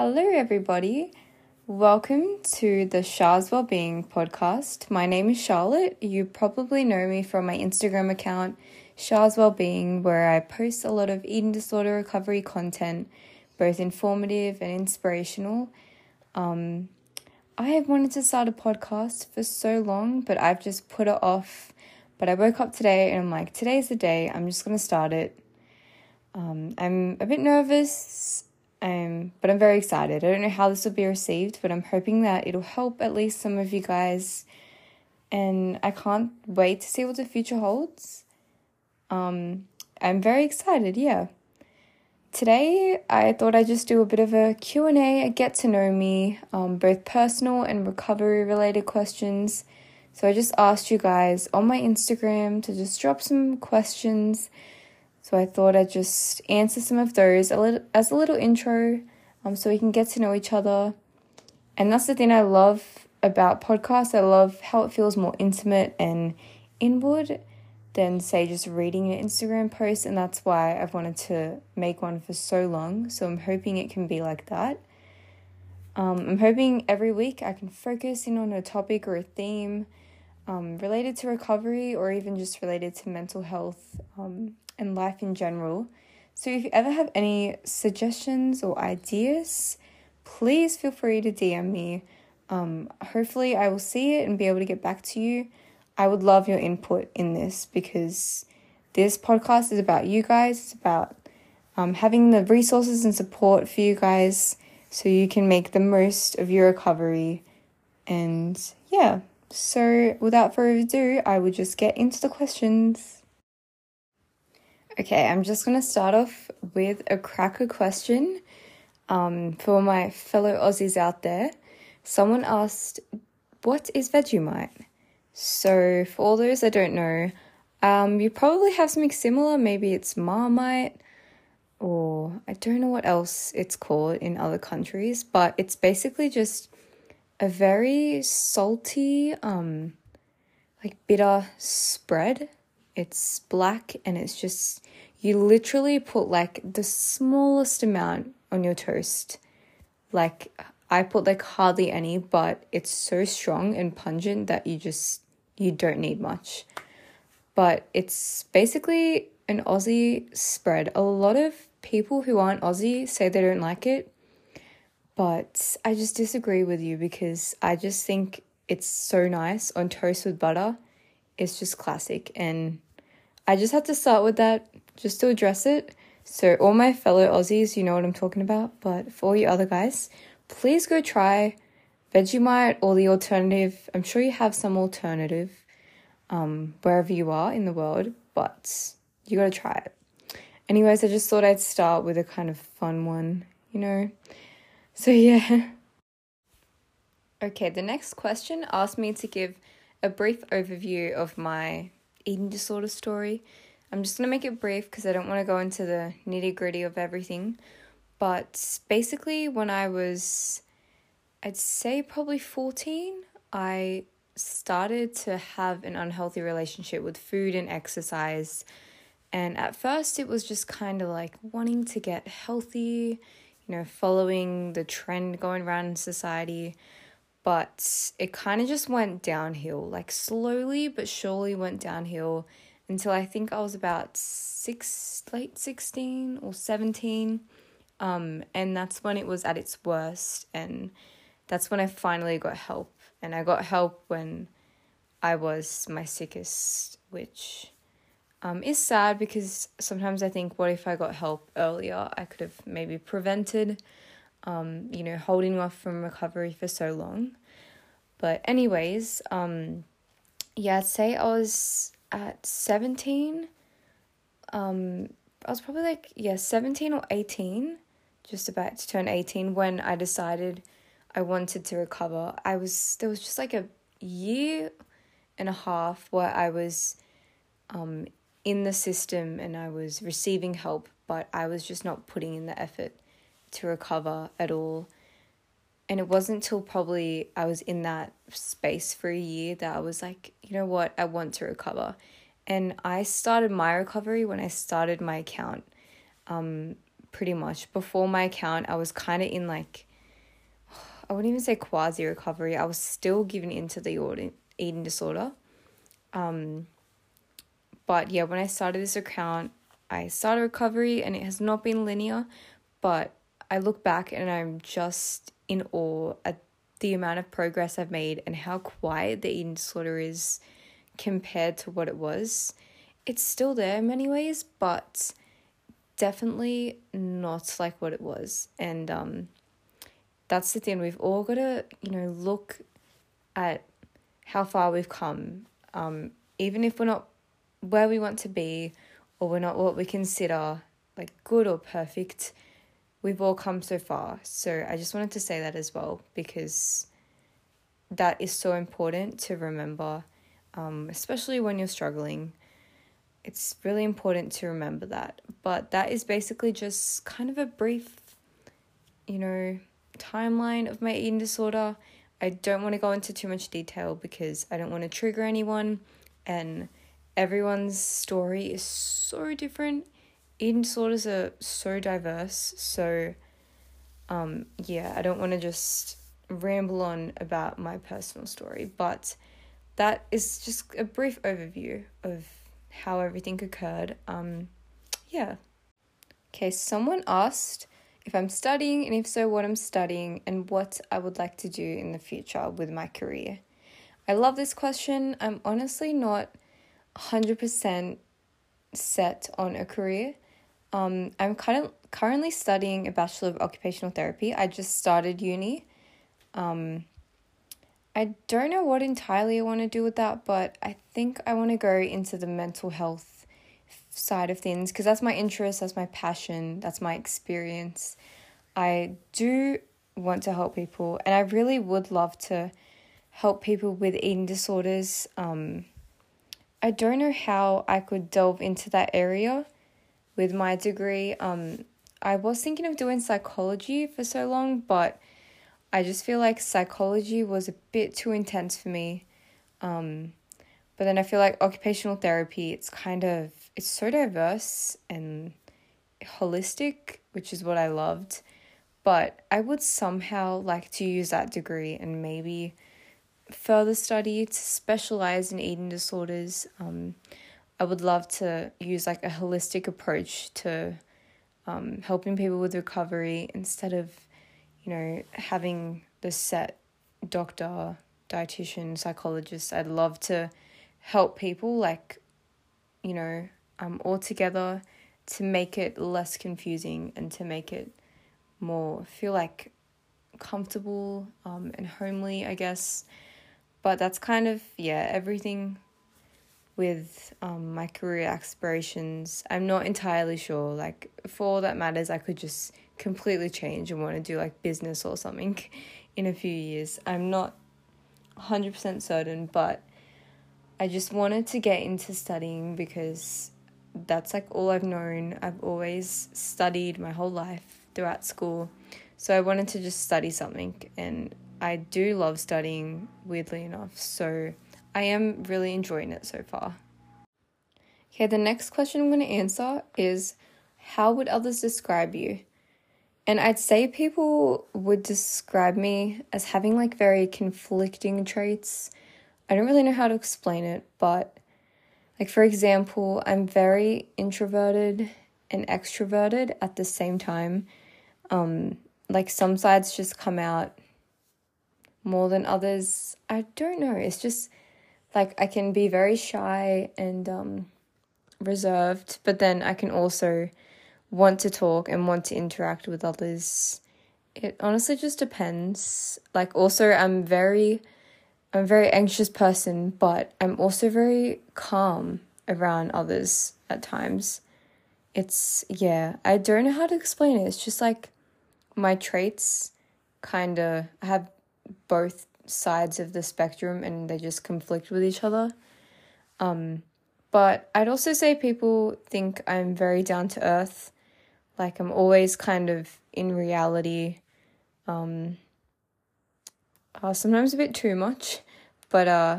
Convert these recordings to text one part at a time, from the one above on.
Hello, everybody. Welcome to the Char's Wellbeing podcast. My name is Charlotte. You probably know me from my Instagram account, Char's Wellbeing, where I post a lot of eating disorder recovery content, both informative and inspirational. Um, I have wanted to start a podcast for so long, but I've just put it off. But I woke up today and I'm like, today's the day. I'm just going to start it. Um, I'm a bit nervous um, but I'm very excited. I don't know how this will be received, but I'm hoping that it'll help at least some of you guys. And I can't wait to see what the future holds. Um, I'm very excited, yeah. Today, I thought I'd just do a bit of a Q&A, a get to know me, um, both personal and recovery related questions. So I just asked you guys on my Instagram to just drop some questions so I thought I'd just answer some of those a little, as a little intro um, so we can get to know each other. And that's the thing I love about podcasts. I love how it feels more intimate and inward than, say, just reading an Instagram post. And that's why I've wanted to make one for so long. So I'm hoping it can be like that. Um, I'm hoping every week I can focus in on a topic or a theme um, related to recovery or even just related to mental health um, and life in general. So if you ever have any suggestions or ideas, please feel free to DM me. Um, hopefully, I will see it and be able to get back to you. I would love your input in this because this podcast is about you guys. It's about um, having the resources and support for you guys so you can make the most of your recovery. And yeah, so without further ado, I will just get into the questions. Okay, I'm just going to start off with a cracker question um, for my fellow Aussies out there. Someone asked, What is Vegemite? So, for all those that don't know, um, you probably have something similar. Maybe it's Marmite, or I don't know what else it's called in other countries, but it's basically just a very salty, um, like bitter spread. It's black and it's just you literally put like the smallest amount on your toast. Like I put like hardly any, but it's so strong and pungent that you just you don't need much. But it's basically an Aussie spread. A lot of people who aren't Aussie say they don't like it, but I just disagree with you because I just think it's so nice on toast with butter. It's just classic and I just had to start with that just to address it. So, all my fellow Aussies, you know what I'm talking about, but for all you other guys, please go try Vegemite or the alternative. I'm sure you have some alternative um, wherever you are in the world, but you gotta try it. Anyways, I just thought I'd start with a kind of fun one, you know? So, yeah. Okay, the next question asked me to give a brief overview of my eating disorder story I'm just going to make it brief because I don't want to go into the nitty gritty of everything. But basically, when I was, I'd say probably 14, I started to have an unhealthy relationship with food and exercise. And at first, it was just kind of like wanting to get healthy, you know, following the trend going around in society. But it kind of just went downhill, like slowly but surely went downhill until I think I was about six, late 16 or 17. Um, and that's when it was at its worst. And that's when I finally got help. And I got help when I was my sickest, which um, is sad because sometimes I think, what if I got help earlier? I could have maybe prevented, um, you know, holding off from recovery for so long. But, anyways, um, yeah, say I was at 17 um I was probably like yeah 17 or 18 just about to turn 18 when I decided I wanted to recover I was there was just like a year and a half where I was um in the system and I was receiving help but I was just not putting in the effort to recover at all and it wasn't until probably I was in that space for a year that I was like, you know what, I want to recover. And I started my recovery when I started my account. Um, pretty much before my account, I was kind of in like I wouldn't even say quasi recovery. I was still given into the eating disorder. Um, but yeah, when I started this account, I started recovery and it has not been linear, but I look back and I'm just in awe at the amount of progress I've made and how quiet the eating disorder is compared to what it was. It's still there in many ways, but definitely not like what it was. And um, that's the thing. We've all got to, you know, look at how far we've come. Um, even if we're not where we want to be or we're not what we consider like good or perfect, we've all come so far. So I just wanted to say that as well because that is so important to remember, um, especially when you're struggling. It's really important to remember that. But that is basically just kind of a brief, you know, timeline of my eating disorder. I don't want to go into too much detail because I don't want to trigger anyone and everyone's story is so different. Eating disorders are so diverse. So, um, yeah, I don't want to just ramble on about my personal story, but that is just a brief overview of how everything occurred. Um, yeah. Okay, someone asked if I'm studying, and if so, what I'm studying, and what I would like to do in the future with my career. I love this question. I'm honestly not 100% set on a career. Um, I'm of currently studying a Bachelor of Occupational Therapy. I just started uni. Um, I don't know what entirely I want to do with that, but I think I want to go into the mental health side of things because that's my interest, that's my passion, that's my experience. I do want to help people, and I really would love to help people with eating disorders. Um, I don't know how I could delve into that area with my degree. Um, I was thinking of doing psychology for so long, but I just feel like psychology was a bit too intense for me. Um, but then I feel like occupational therapy, it's kind of it's so diverse and holistic, which is what I loved. But I would somehow like to use that degree and maybe further study to specialize in eating disorders. Um, I would love to use like a holistic approach to um, helping people with recovery instead of, you know, having the set doctor, dietitian, psychologist. I'd love to help people like, you know, um, all together to make it less confusing and to make it more feel like comfortable um, and homely, I guess. But that's kind of, yeah, everything with um, my career aspirations. I'm not entirely sure. Like, for all that matters, I could just completely change and want to do like business or something in a few years. I'm not 100% certain, but I just wanted to get into studying because that's like all I've known. I've always studied my whole life throughout school. So I wanted to just study something and I do love studying weirdly enough. So I am really enjoying it so far. Okay, the next question I'm going to answer is how would others describe you? And I'd say people would describe me as having like very conflicting traits. I don't really know how to explain it, but like, for example, I'm very introverted and extroverted at the same time. Um, like, some sides just come out more than others. I don't know. It's just like I can be very shy and um, reserved, but then I can also want to talk and want to interact with others. It honestly just depends. Like, also, I'm very I'm a very anxious person, but I'm also very calm around others at times. It's, yeah, I don't know how to explain it. It's just like my traits kind of have both sides of the spectrum and they just conflict with each other. Um, but I'd also say people think I'm very down to earth. Like I'm always kind of in reality. Um, uh, sometimes a bit too much. But uh,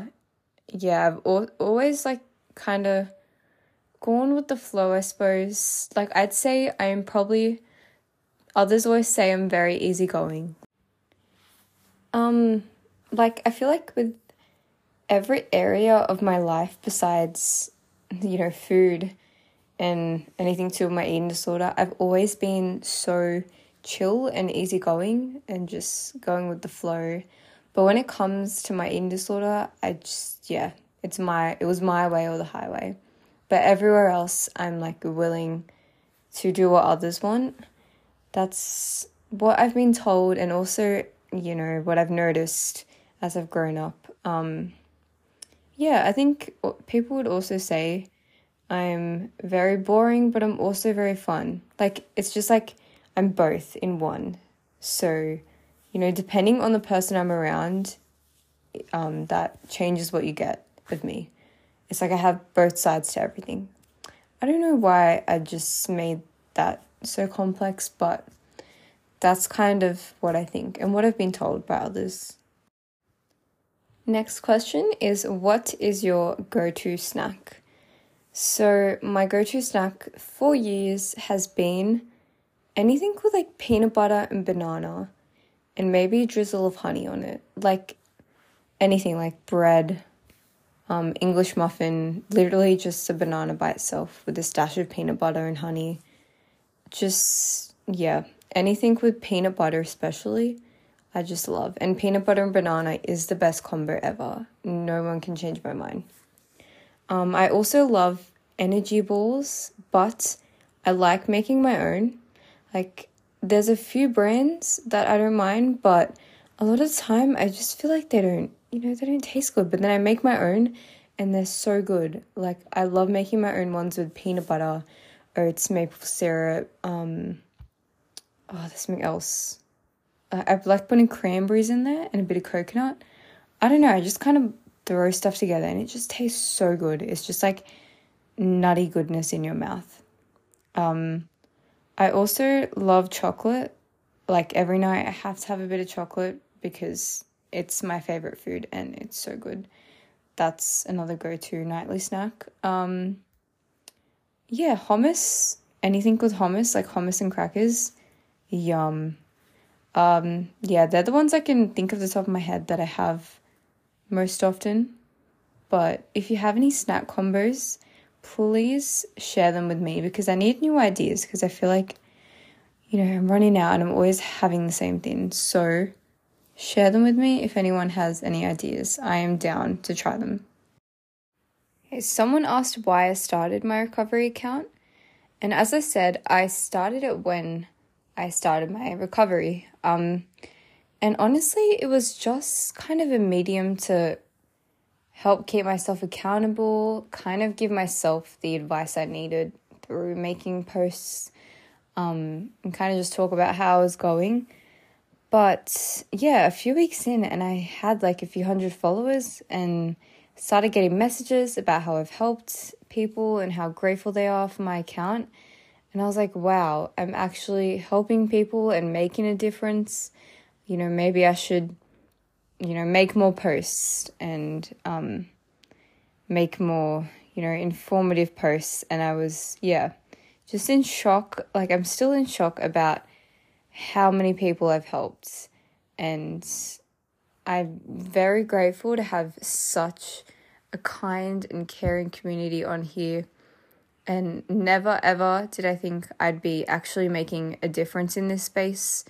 yeah, I've al- always like kind of gone with the flow, I suppose. Like I'd say I'm probably others always say I'm very easygoing. Um, like I feel like with every area of my life besides, you know, food and anything to my eating disorder, I've always been so chill and easygoing and just going with the flow. But when it comes to my eating disorder, I just yeah, it's my it was my way or the highway. But everywhere else, I'm like willing to do what others want. That's what I've been told, and also you know what I've noticed as I've grown up. Um, yeah, I think people would also say I'm very boring, but I'm also very fun. Like it's just like I'm both in one. So, you know, depending on the person I'm around, um, that changes what you get with me. It's like I have both sides to everything. I don't know why I just made that so complex, but that's kind of what I think and what I've been told by others. Next question is What is your go to snack? So, my go to snack for years has been anything with like peanut butter and banana and maybe a drizzle of honey on it. Like anything like bread, um, English muffin, literally just a banana by itself with a dash of peanut butter and honey. Just, yeah, anything with peanut butter, especially, I just love. And peanut butter and banana is the best combo ever. No one can change my mind. Um, I also love energy balls, but I like making my own. Like, there's a few brands that I don't mind, but a lot of time I just feel like they don't, you know, they don't taste good. But then I make my own and they're so good. Like, I love making my own ones with peanut butter, oats, maple syrup. Um, oh, there's something else. Uh, I like putting cranberries in there and a bit of coconut. I don't know, I just kind of throw stuff together and it just tastes so good. It's just like nutty goodness in your mouth. Um, I also love chocolate. Like every night, I have to have a bit of chocolate because it's my favorite food and it's so good. That's another go to nightly snack. Um, yeah, hummus, anything with hummus, like hummus and crackers, yum. Um, yeah, they're the ones I can think of the top of my head that I have most often. But if you have any snack combos, please share them with me because I need new ideas because I feel like, you know, I'm running out and I'm always having the same thing. So share them with me if anyone has any ideas. I am down to try them. Okay, someone asked why I started my recovery account. And as I said, I started it when I started my recovery. Um, and honestly, it was just kind of a medium to help keep myself accountable, kind of give myself the advice I needed through making posts, um, and kind of just talk about how I was going. But yeah, a few weeks in, and I had like a few hundred followers and started getting messages about how I've helped people and how grateful they are for my account. And I was like, wow, I'm actually helping people and making a difference. You know, maybe I should you know, make more posts and um, make more, you know, informative posts. And I was, yeah, just in shock. Like, I'm still in shock about how many people I've helped. And I'm very grateful to have such a kind and caring community on here. And never ever did I think I'd be actually making a difference in this space.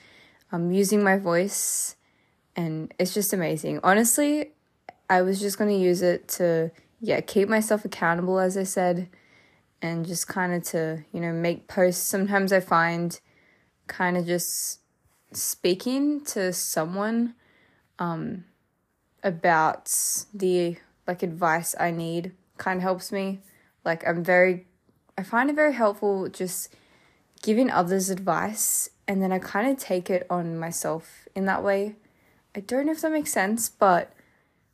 I'm using my voice and it's just amazing. Honestly, I was just going to use it to yeah, keep myself accountable as I said and just kind of to, you know, make posts. Sometimes I find kind of just speaking to someone um about the like advice I need kind of helps me. Like I'm very I find it very helpful just giving others advice and then I kind of take it on myself in that way. I don't know if that makes sense, but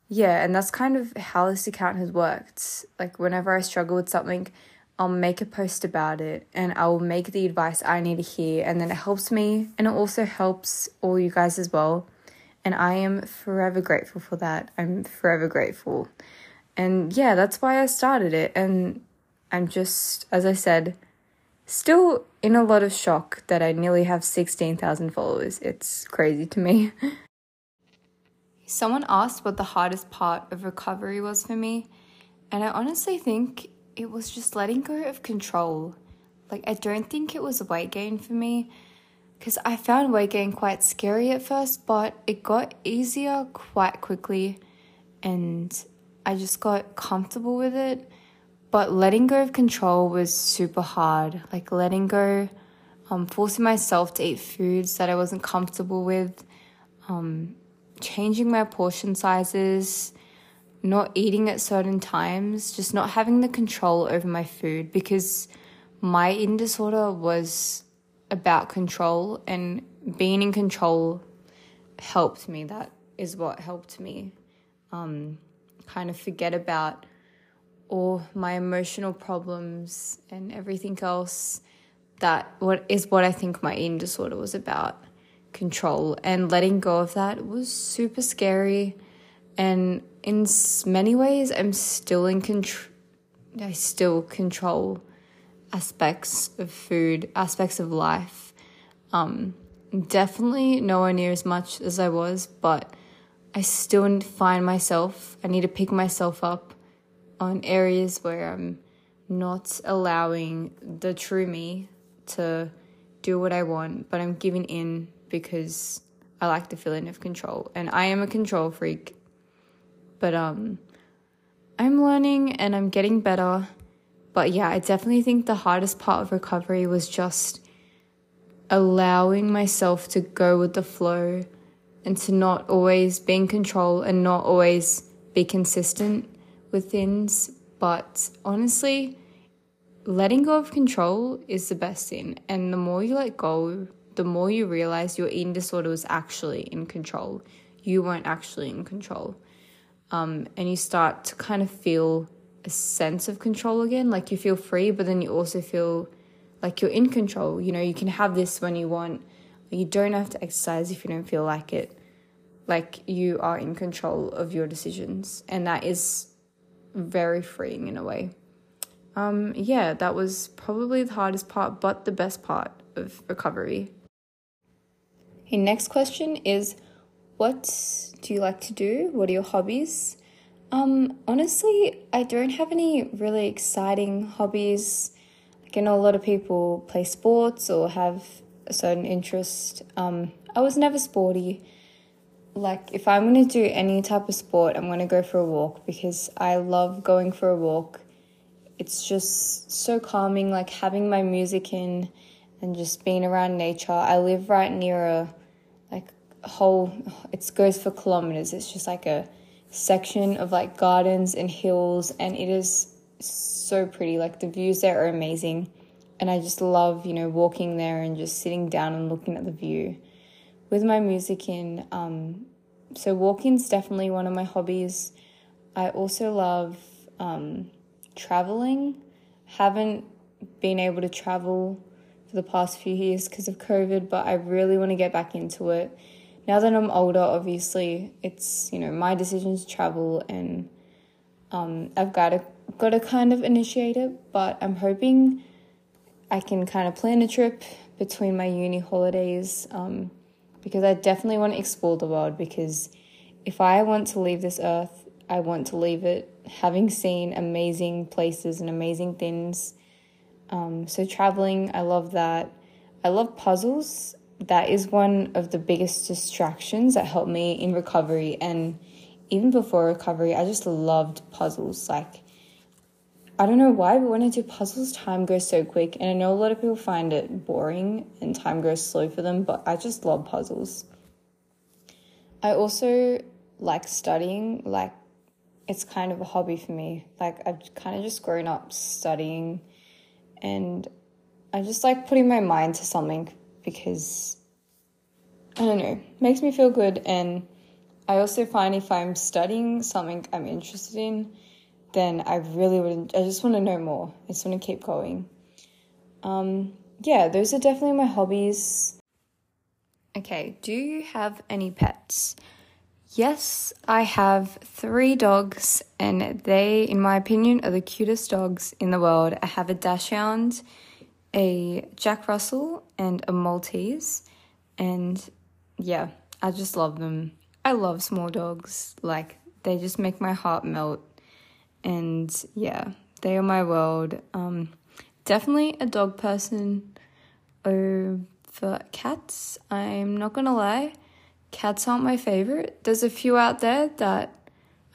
yeah, and that's kind of how this account has worked. Like, whenever I struggle with something, I'll make a post about it and I will make the advice I need to hear, and then it helps me and it also helps all you guys as well. And I am forever grateful for that. I'm forever grateful. And yeah, that's why I started it. And I'm just, as I said, still in a lot of shock that I nearly have 16,000 followers. It's crazy to me. Someone asked what the hardest part of recovery was for me, and I honestly think it was just letting go of control. Like, I don't think it was a weight gain for me because I found weight gain quite scary at first, but it got easier quite quickly and I just got comfortable with it. But letting go of control was super hard. Like, letting go, um, forcing myself to eat foods that I wasn't comfortable with. Um, changing my portion sizes, not eating at certain times, just not having the control over my food because my eating disorder was about control and being in control helped me. That is what helped me um, kind of forget about all my emotional problems and everything else that what is what I think my eating disorder was about control. And letting go of that was super scary. And in many ways I'm still in control I still control aspects of food aspects of life. Um, definitely nowhere near as much as I was but I still find myself I need to pick myself up on areas where I'm not allowing the true me to do what I want but I'm giving in because I like the feeling of control and I am a control freak. But um I'm learning and I'm getting better. But yeah, I definitely think the hardest part of recovery was just allowing myself to go with the flow and to not always be in control and not always be consistent things. But honestly, letting go of control is the best thing. And the more you let go, the more you realize your eating disorder was actually in control. You weren't actually in control. Um, and you start to kind of feel a sense of control again. Like you feel free, but then you also feel like you're in control. You know, you can have this when you want. You don't have to exercise if you don't feel like it. Like you are in control of your decisions. And that is very freeing in a way. Um, yeah, that was probably the hardest part, but the best part of recovery. Okay, next question is what do you like to do? What are your hobbies? Um, honestly, I don't have any really exciting hobbies. Like I know a lot of people play sports or have a certain interest. Um, I was never sporty. Like if I'm gonna do any type of sport, I'm gonna go for a walk because I love going for a walk. It's just so calming, like having my music in and just being around nature. I live right near a like whole it goes for kilometers. It's just like a section of like gardens and hills and it is so pretty. Like the views there are amazing. And I just love, you know, walking there and just sitting down and looking at the view with my music in. Um, so walking's definitely one of my hobbies. I also love um, traveling. Haven't been able to travel for the past few years because of COVID, but I really want to get back into it. Now that I'm older, obviously, it's you know my decision to travel, and um, I've got to got to kind of initiate it. But I'm hoping I can kind of plan a trip between my uni holidays um, because I definitely want to explore the world. Because if I want to leave this earth, I want to leave it having seen amazing places and amazing things um, so traveling, I love that. I love puzzles. That is one of the biggest distractions that helped me in recovery. And even before recovery, I just loved puzzles. Like, I don't know why, but when I do puzzles, time goes so quick. And I know a lot of people find it boring and time goes slow for them, but I just love puzzles. I also like studying, like, it's kind of a hobby for me. Like, I've kind of just grown up studying and I just like putting my mind to something because I don't know, makes me feel good and I also find if I'm studying something I'm interested in, then I really would I just want to know more. I just want to keep going. Um yeah, those are definitely my hobbies. Okay, do you have any pets? Yes, I have three dogs, and they, in my opinion, are the cutest dogs in the world. I have a Dachshund, a Jack Russell, and a Maltese. And yeah, I just love them. I love small dogs. Like they just make my heart melt. And yeah, they are my world. Um, definitely a dog person over cats. I'm not gonna lie, cats aren't my favorite. There's a few out there that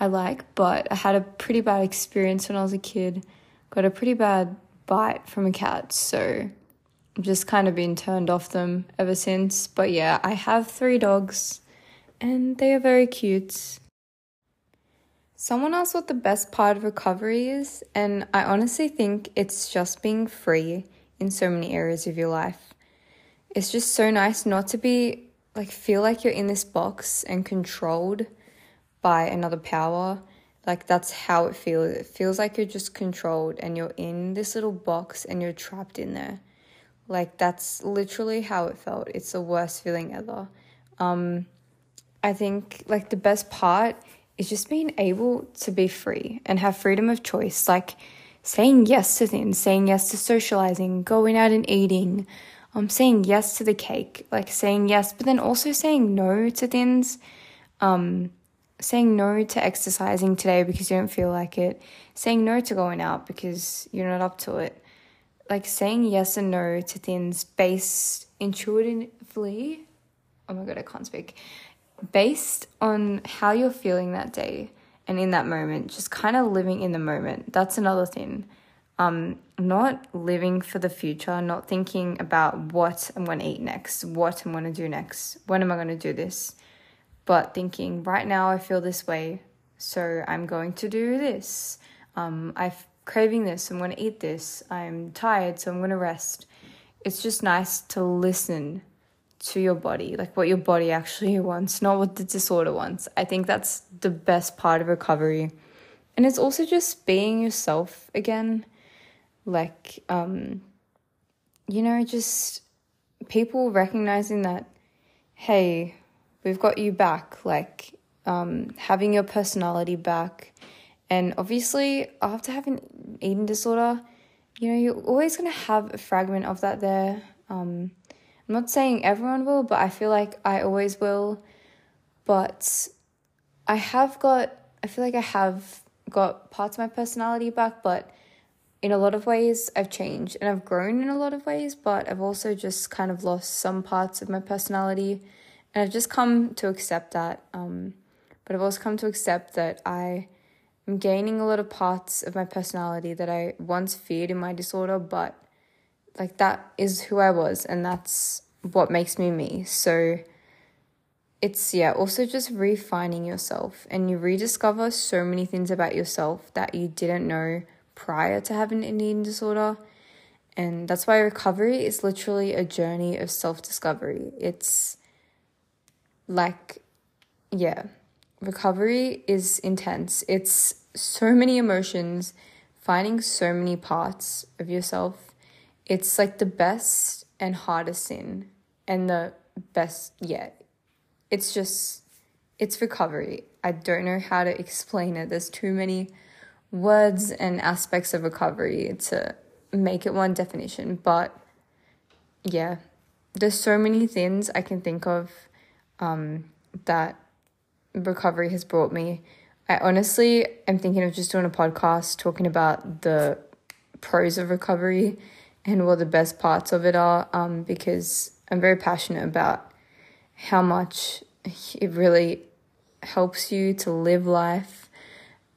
I like, but I had a pretty bad experience when I was a kid. Got a pretty bad bite from a cat, so I've just kind of been turned off them ever since. But yeah, I have three dogs and they are very cute. Someone asked what the best part of recovery is, and I honestly think it's just being free in so many areas of your life. It's just so nice not to be like feel like you're in this box and controlled by another power. Like that's how it feels. It feels like you're just controlled and you're in this little box and you're trapped in there. Like that's literally how it felt. It's the worst feeling ever. Um I think like the best part is just being able to be free and have freedom of choice, like saying yes to things, saying yes to socializing, going out and eating, um, saying yes to the cake, like saying yes, but then also saying no to things, um, saying no to exercising today because you don't feel like it, saying no to going out because you're not up to it, like saying yes and no to things based intuitively. Oh my god, I can't speak based on how you're feeling that day and in that moment, just kind of living in the moment. That's another thing. Um, not living for the future, not thinking about what I'm going to eat next, what I'm going to do next, when am I going to do this, but thinking right now I feel this way, so I'm going to do this. Um, I'm craving this, I'm going to eat this. I'm tired, so I'm going to rest. It's just nice to listen to your body, like what your body actually wants, not what the disorder wants. I think that's the best part of recovery. And it's also just being yourself again. Like, um, you know, just people recognizing that, hey, we've got you back, like um, having your personality back. And obviously, after having eating disorder, you know, you're always going to have a fragment of that there. Um, I'm not saying everyone will, but I feel like I always will. But I have got, I feel like I have got parts of my personality back, but in a lot of ways I've changed and I've grown in a lot of ways, but I've also just kind of lost some parts of my personality. And I've just come to accept that. Um, but I've also come to accept that I am gaining a lot of parts of my personality that I once feared in my disorder, but like that is who I was and that's what makes me me. So it's yeah, also just refining yourself and you rediscover so many things about yourself that you didn't know prior to having an eating disorder. And that's why recovery is literally a journey of self-discovery. It's like yeah, recovery is intense. It's so many emotions, finding so many parts of yourself it's like the best and hardest sin and the best yet. It's just, it's recovery. I don't know how to explain it. There's too many words and aspects of recovery to make it one definition. But yeah, there's so many things I can think of um, that recovery has brought me. I honestly am thinking of just doing a podcast talking about the pros of recovery and what the best parts of it are um, because I'm very passionate about how much it really helps you to live life.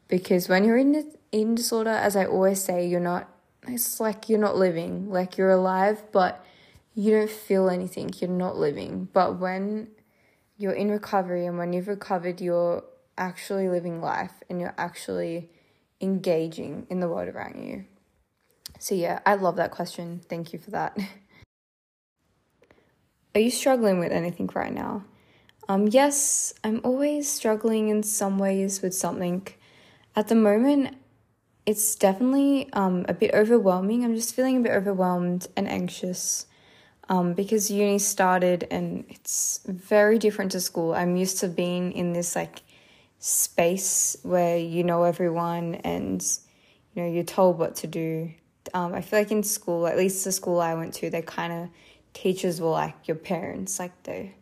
Because when you're in eating disorder, as I always say, you're not, it's like you're not living, like you're alive, but you don't feel anything, you're not living. But when you're in recovery and when you've recovered, you're actually living life and you're actually engaging in the world around you. So, yeah, I love that question. Thank you for that. Are you struggling with anything right now? Um, yes, I'm always struggling in some ways with something. At the moment, it's definitely um, a bit overwhelming. I'm just feeling a bit overwhelmed and anxious um, because uni started and it's very different to school. I'm used to being in this like space where you know everyone and you know you're told what to do um, I feel like in school, at least the school I went to, they kind of teachers were like your parents, like they,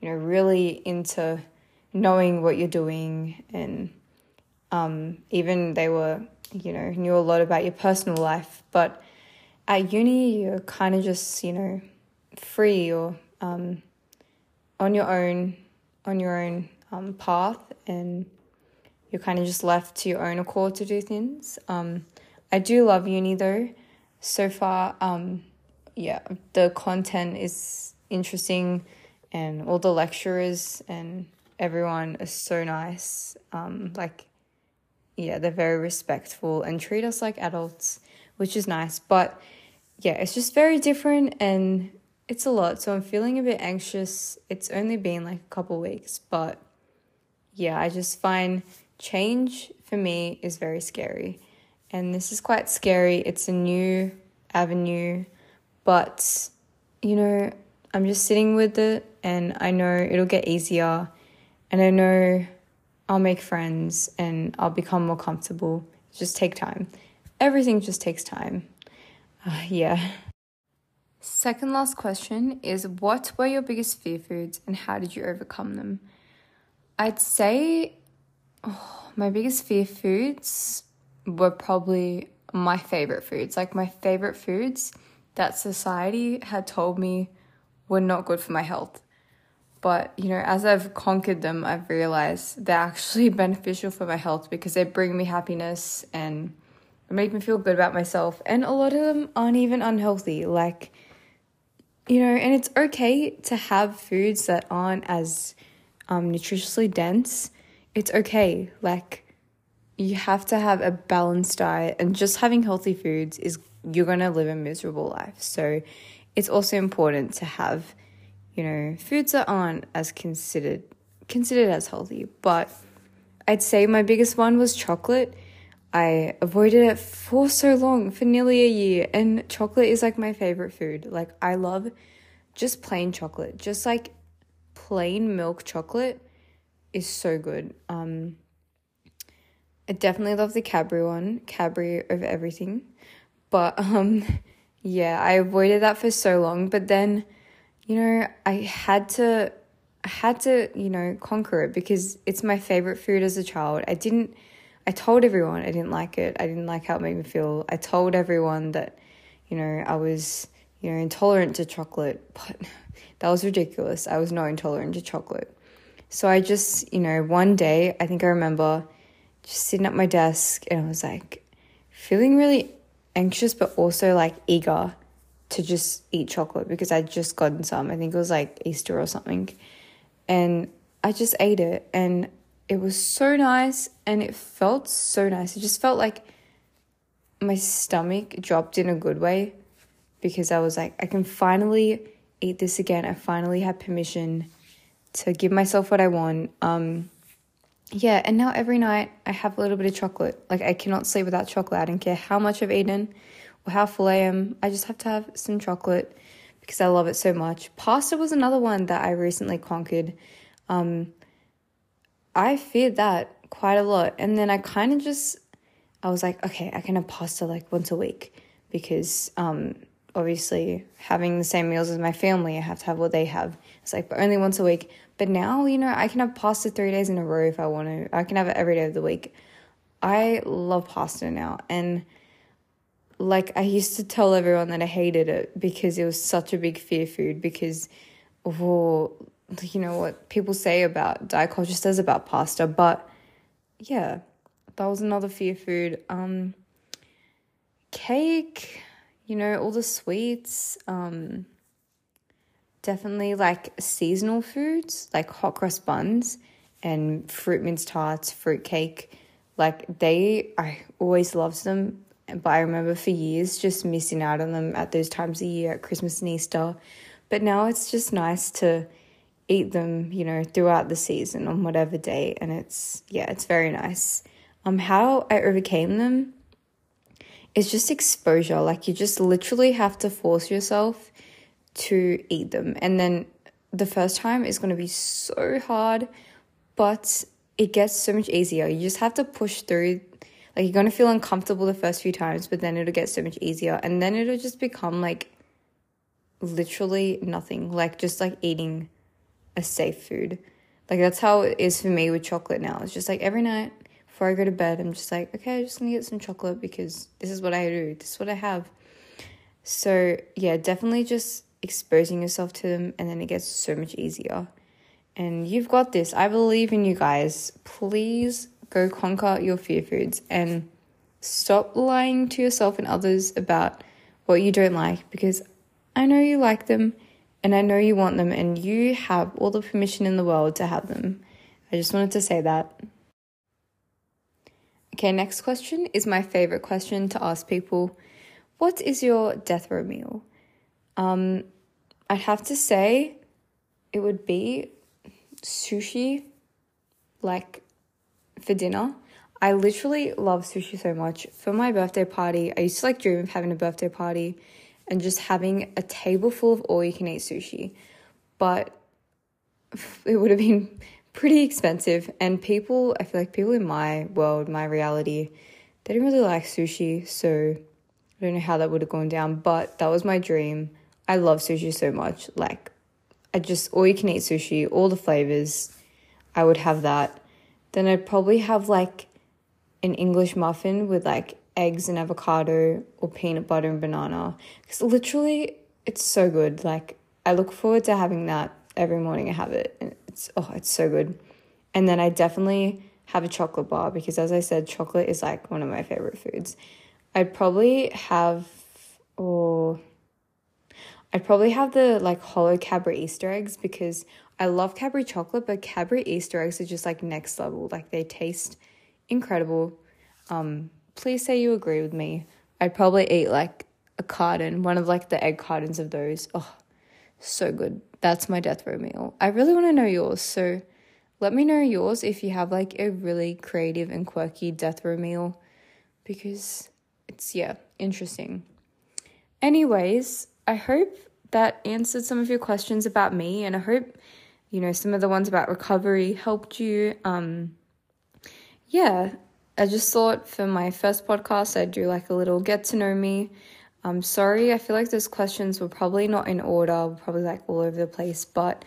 you know, really into knowing what you're doing and um, even they were you know knew a lot about your personal life. But at uni you're kind of just you know free or um, on your own on your own um, path and you're kind of just left to your own accord to do things. Um, i do love uni though so far um, yeah the content is interesting and all the lecturers and everyone is so nice um, like yeah they're very respectful and treat us like adults which is nice but yeah it's just very different and it's a lot. So I'm feeling a bit anxious. It's only been like a couple weeks, but yeah, I just find change for me is very scary. And this is quite scary. It's a new avenue, but you know, I'm just sitting with it and I know it'll get easier and I know I'll make friends and I'll become more comfortable. Just take time. Everything just takes time. Uh, yeah. Second last question is what were your biggest fear foods and how did you overcome them? I'd say oh, my biggest fear foods were probably my favorite foods. Like my favorite foods that society had told me were not good for my health. But, you know, as I've conquered them, I've realized they're actually beneficial for my health because they bring me happiness and make me feel good about myself. And a lot of them aren't even unhealthy. Like, you know, and it's okay to have foods that aren't as um, nutritiously dense. It's okay. Like, you have to have a balanced diet, and just having healthy foods is you're going to live a miserable life. So, it's also important to have, you know, foods that aren't as considered considered as healthy. But I'd say my biggest one was chocolate. I avoided it for so long, for nearly a year, and chocolate is like my favorite food. Like, I love just plain chocolate, just like plain milk chocolate is so good. Um, I definitely love the Cadbury one, Cadbury over everything. But um, yeah, I avoided that for so long. But then, you know, I had to, I had to, you know, conquer it because it's my favorite food as a child. I didn't I told everyone I didn't like it. I didn't like how it made me feel. I told everyone that, you know, I was, you know, intolerant to chocolate, but that was ridiculous. I was not intolerant to chocolate. So I just, you know, one day, I think I remember just sitting at my desk and I was like feeling really anxious, but also like eager to just eat chocolate because I'd just gotten some. I think it was like Easter or something. And I just ate it. And it was so nice and it felt so nice. It just felt like my stomach dropped in a good way because I was like, I can finally eat this again. I finally had permission to give myself what I want. Um, yeah, and now every night I have a little bit of chocolate. Like I cannot sleep without chocolate. I don't care how much I've eaten or how full I am. I just have to have some chocolate because I love it so much. Pasta was another one that I recently conquered. Um, I feared that quite a lot. And then I kind of just, I was like, okay, I can have pasta like once a week because um, obviously having the same meals as my family, I have to have what they have. It's like, but only once a week. But now, you know, I can have pasta three days in a row if I want to. I can have it every day of the week. I love pasta now. And like, I used to tell everyone that I hated it because it was such a big fear food because, of oh, you know what people say about diet culture says about pasta, but yeah, that was another fear food. Um, cake, you know, all the sweets. Um, definitely like seasonal foods, like hot cross buns and fruit mince tarts, fruit cake. Like they, I always loved them, but I remember for years just missing out on them at those times of year at Christmas and Easter. But now it's just nice to eat them, you know, throughout the season on whatever day. And it's, yeah, it's very nice. Um, how I overcame them is just exposure. Like you just literally have to force yourself to eat them. And then the first time is going to be so hard, but it gets so much easier. You just have to push through. Like you're going to feel uncomfortable the first few times, but then it'll get so much easier. And then it'll just become like literally nothing. Like just like eating a safe food. Like that's how it is for me with chocolate now. It's just like every night before I go to bed, I'm just like, okay, I'm just gonna get some chocolate because this is what I do. This is what I have. So yeah, definitely just exposing yourself to them and then it gets so much easier. And you've got this. I believe in you guys. Please go conquer your fear foods and stop lying to yourself and others about what you don't like because I know you like them and I know you want them and you have all the permission in the world to have them. I just wanted to say that. Okay, next question is my favorite question to ask people. What is your death row meal? Um, I'd have to say it would be sushi, like for dinner. I literally love sushi so much. For my birthday party, I used to like dream of having a birthday party and just having a table full of all you can eat sushi. But it would have been pretty expensive. And people, I feel like people in my world, my reality, they didn't really like sushi. So I don't know how that would have gone down, but that was my dream. I love sushi so much. Like, I just, all you can eat sushi, all the flavors, I would have that. Then I'd probably have like an English muffin with like eggs and avocado or peanut butter and banana. Because literally, it's so good. Like, I look forward to having that every morning. I have it. And it's, oh, it's so good. And then I definitely have a chocolate bar because, as I said, chocolate is like one of my favorite foods. I'd probably have, or I'd probably have the like hollow Cadbury Easter eggs because I love Cadbury chocolate, but Cadbury Easter eggs are just like next level. Like they taste incredible. Um, please say you agree with me. I'd probably eat like a carton, one of like the egg cartons of those. Oh, so good. That's my death row meal. I really want to know yours. So let me know yours if you have like a really creative and quirky death row meal because it's, yeah, interesting. Anyways, I hope that answered some of your questions about me and I hope, you know, some of the ones about recovery helped you. Um, yeah, I just thought for my first podcast, I'd do like a little get to know me. I'm sorry, I feel like those questions were probably not in order, probably like all over the place, but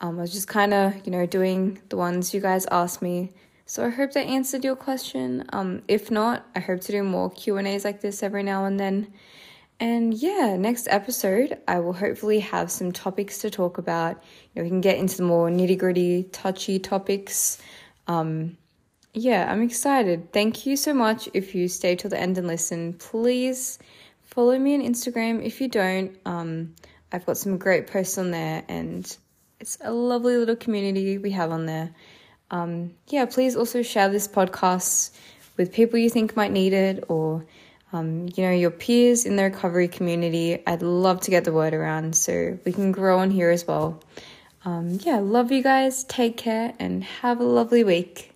um, I was just kind of, you know, doing the ones you guys asked me. So I hope that answered your question. Um, if not, I hope to do more Q&As like this every now and then. And yeah, next episode, I will hopefully have some topics to talk about. You know, we can get into the more nitty gritty, touchy topics. Um, yeah, I'm excited. Thank you so much if you stay till the end and listen. Please follow me on Instagram. If you don't, um, I've got some great posts on there and it's a lovely little community we have on there. Um, yeah, please also share this podcast with people you think might need it or, um, you know, your peers in the recovery community. I'd love to get the word around so we can grow on here as well. Um, yeah, love you guys. Take care and have a lovely week.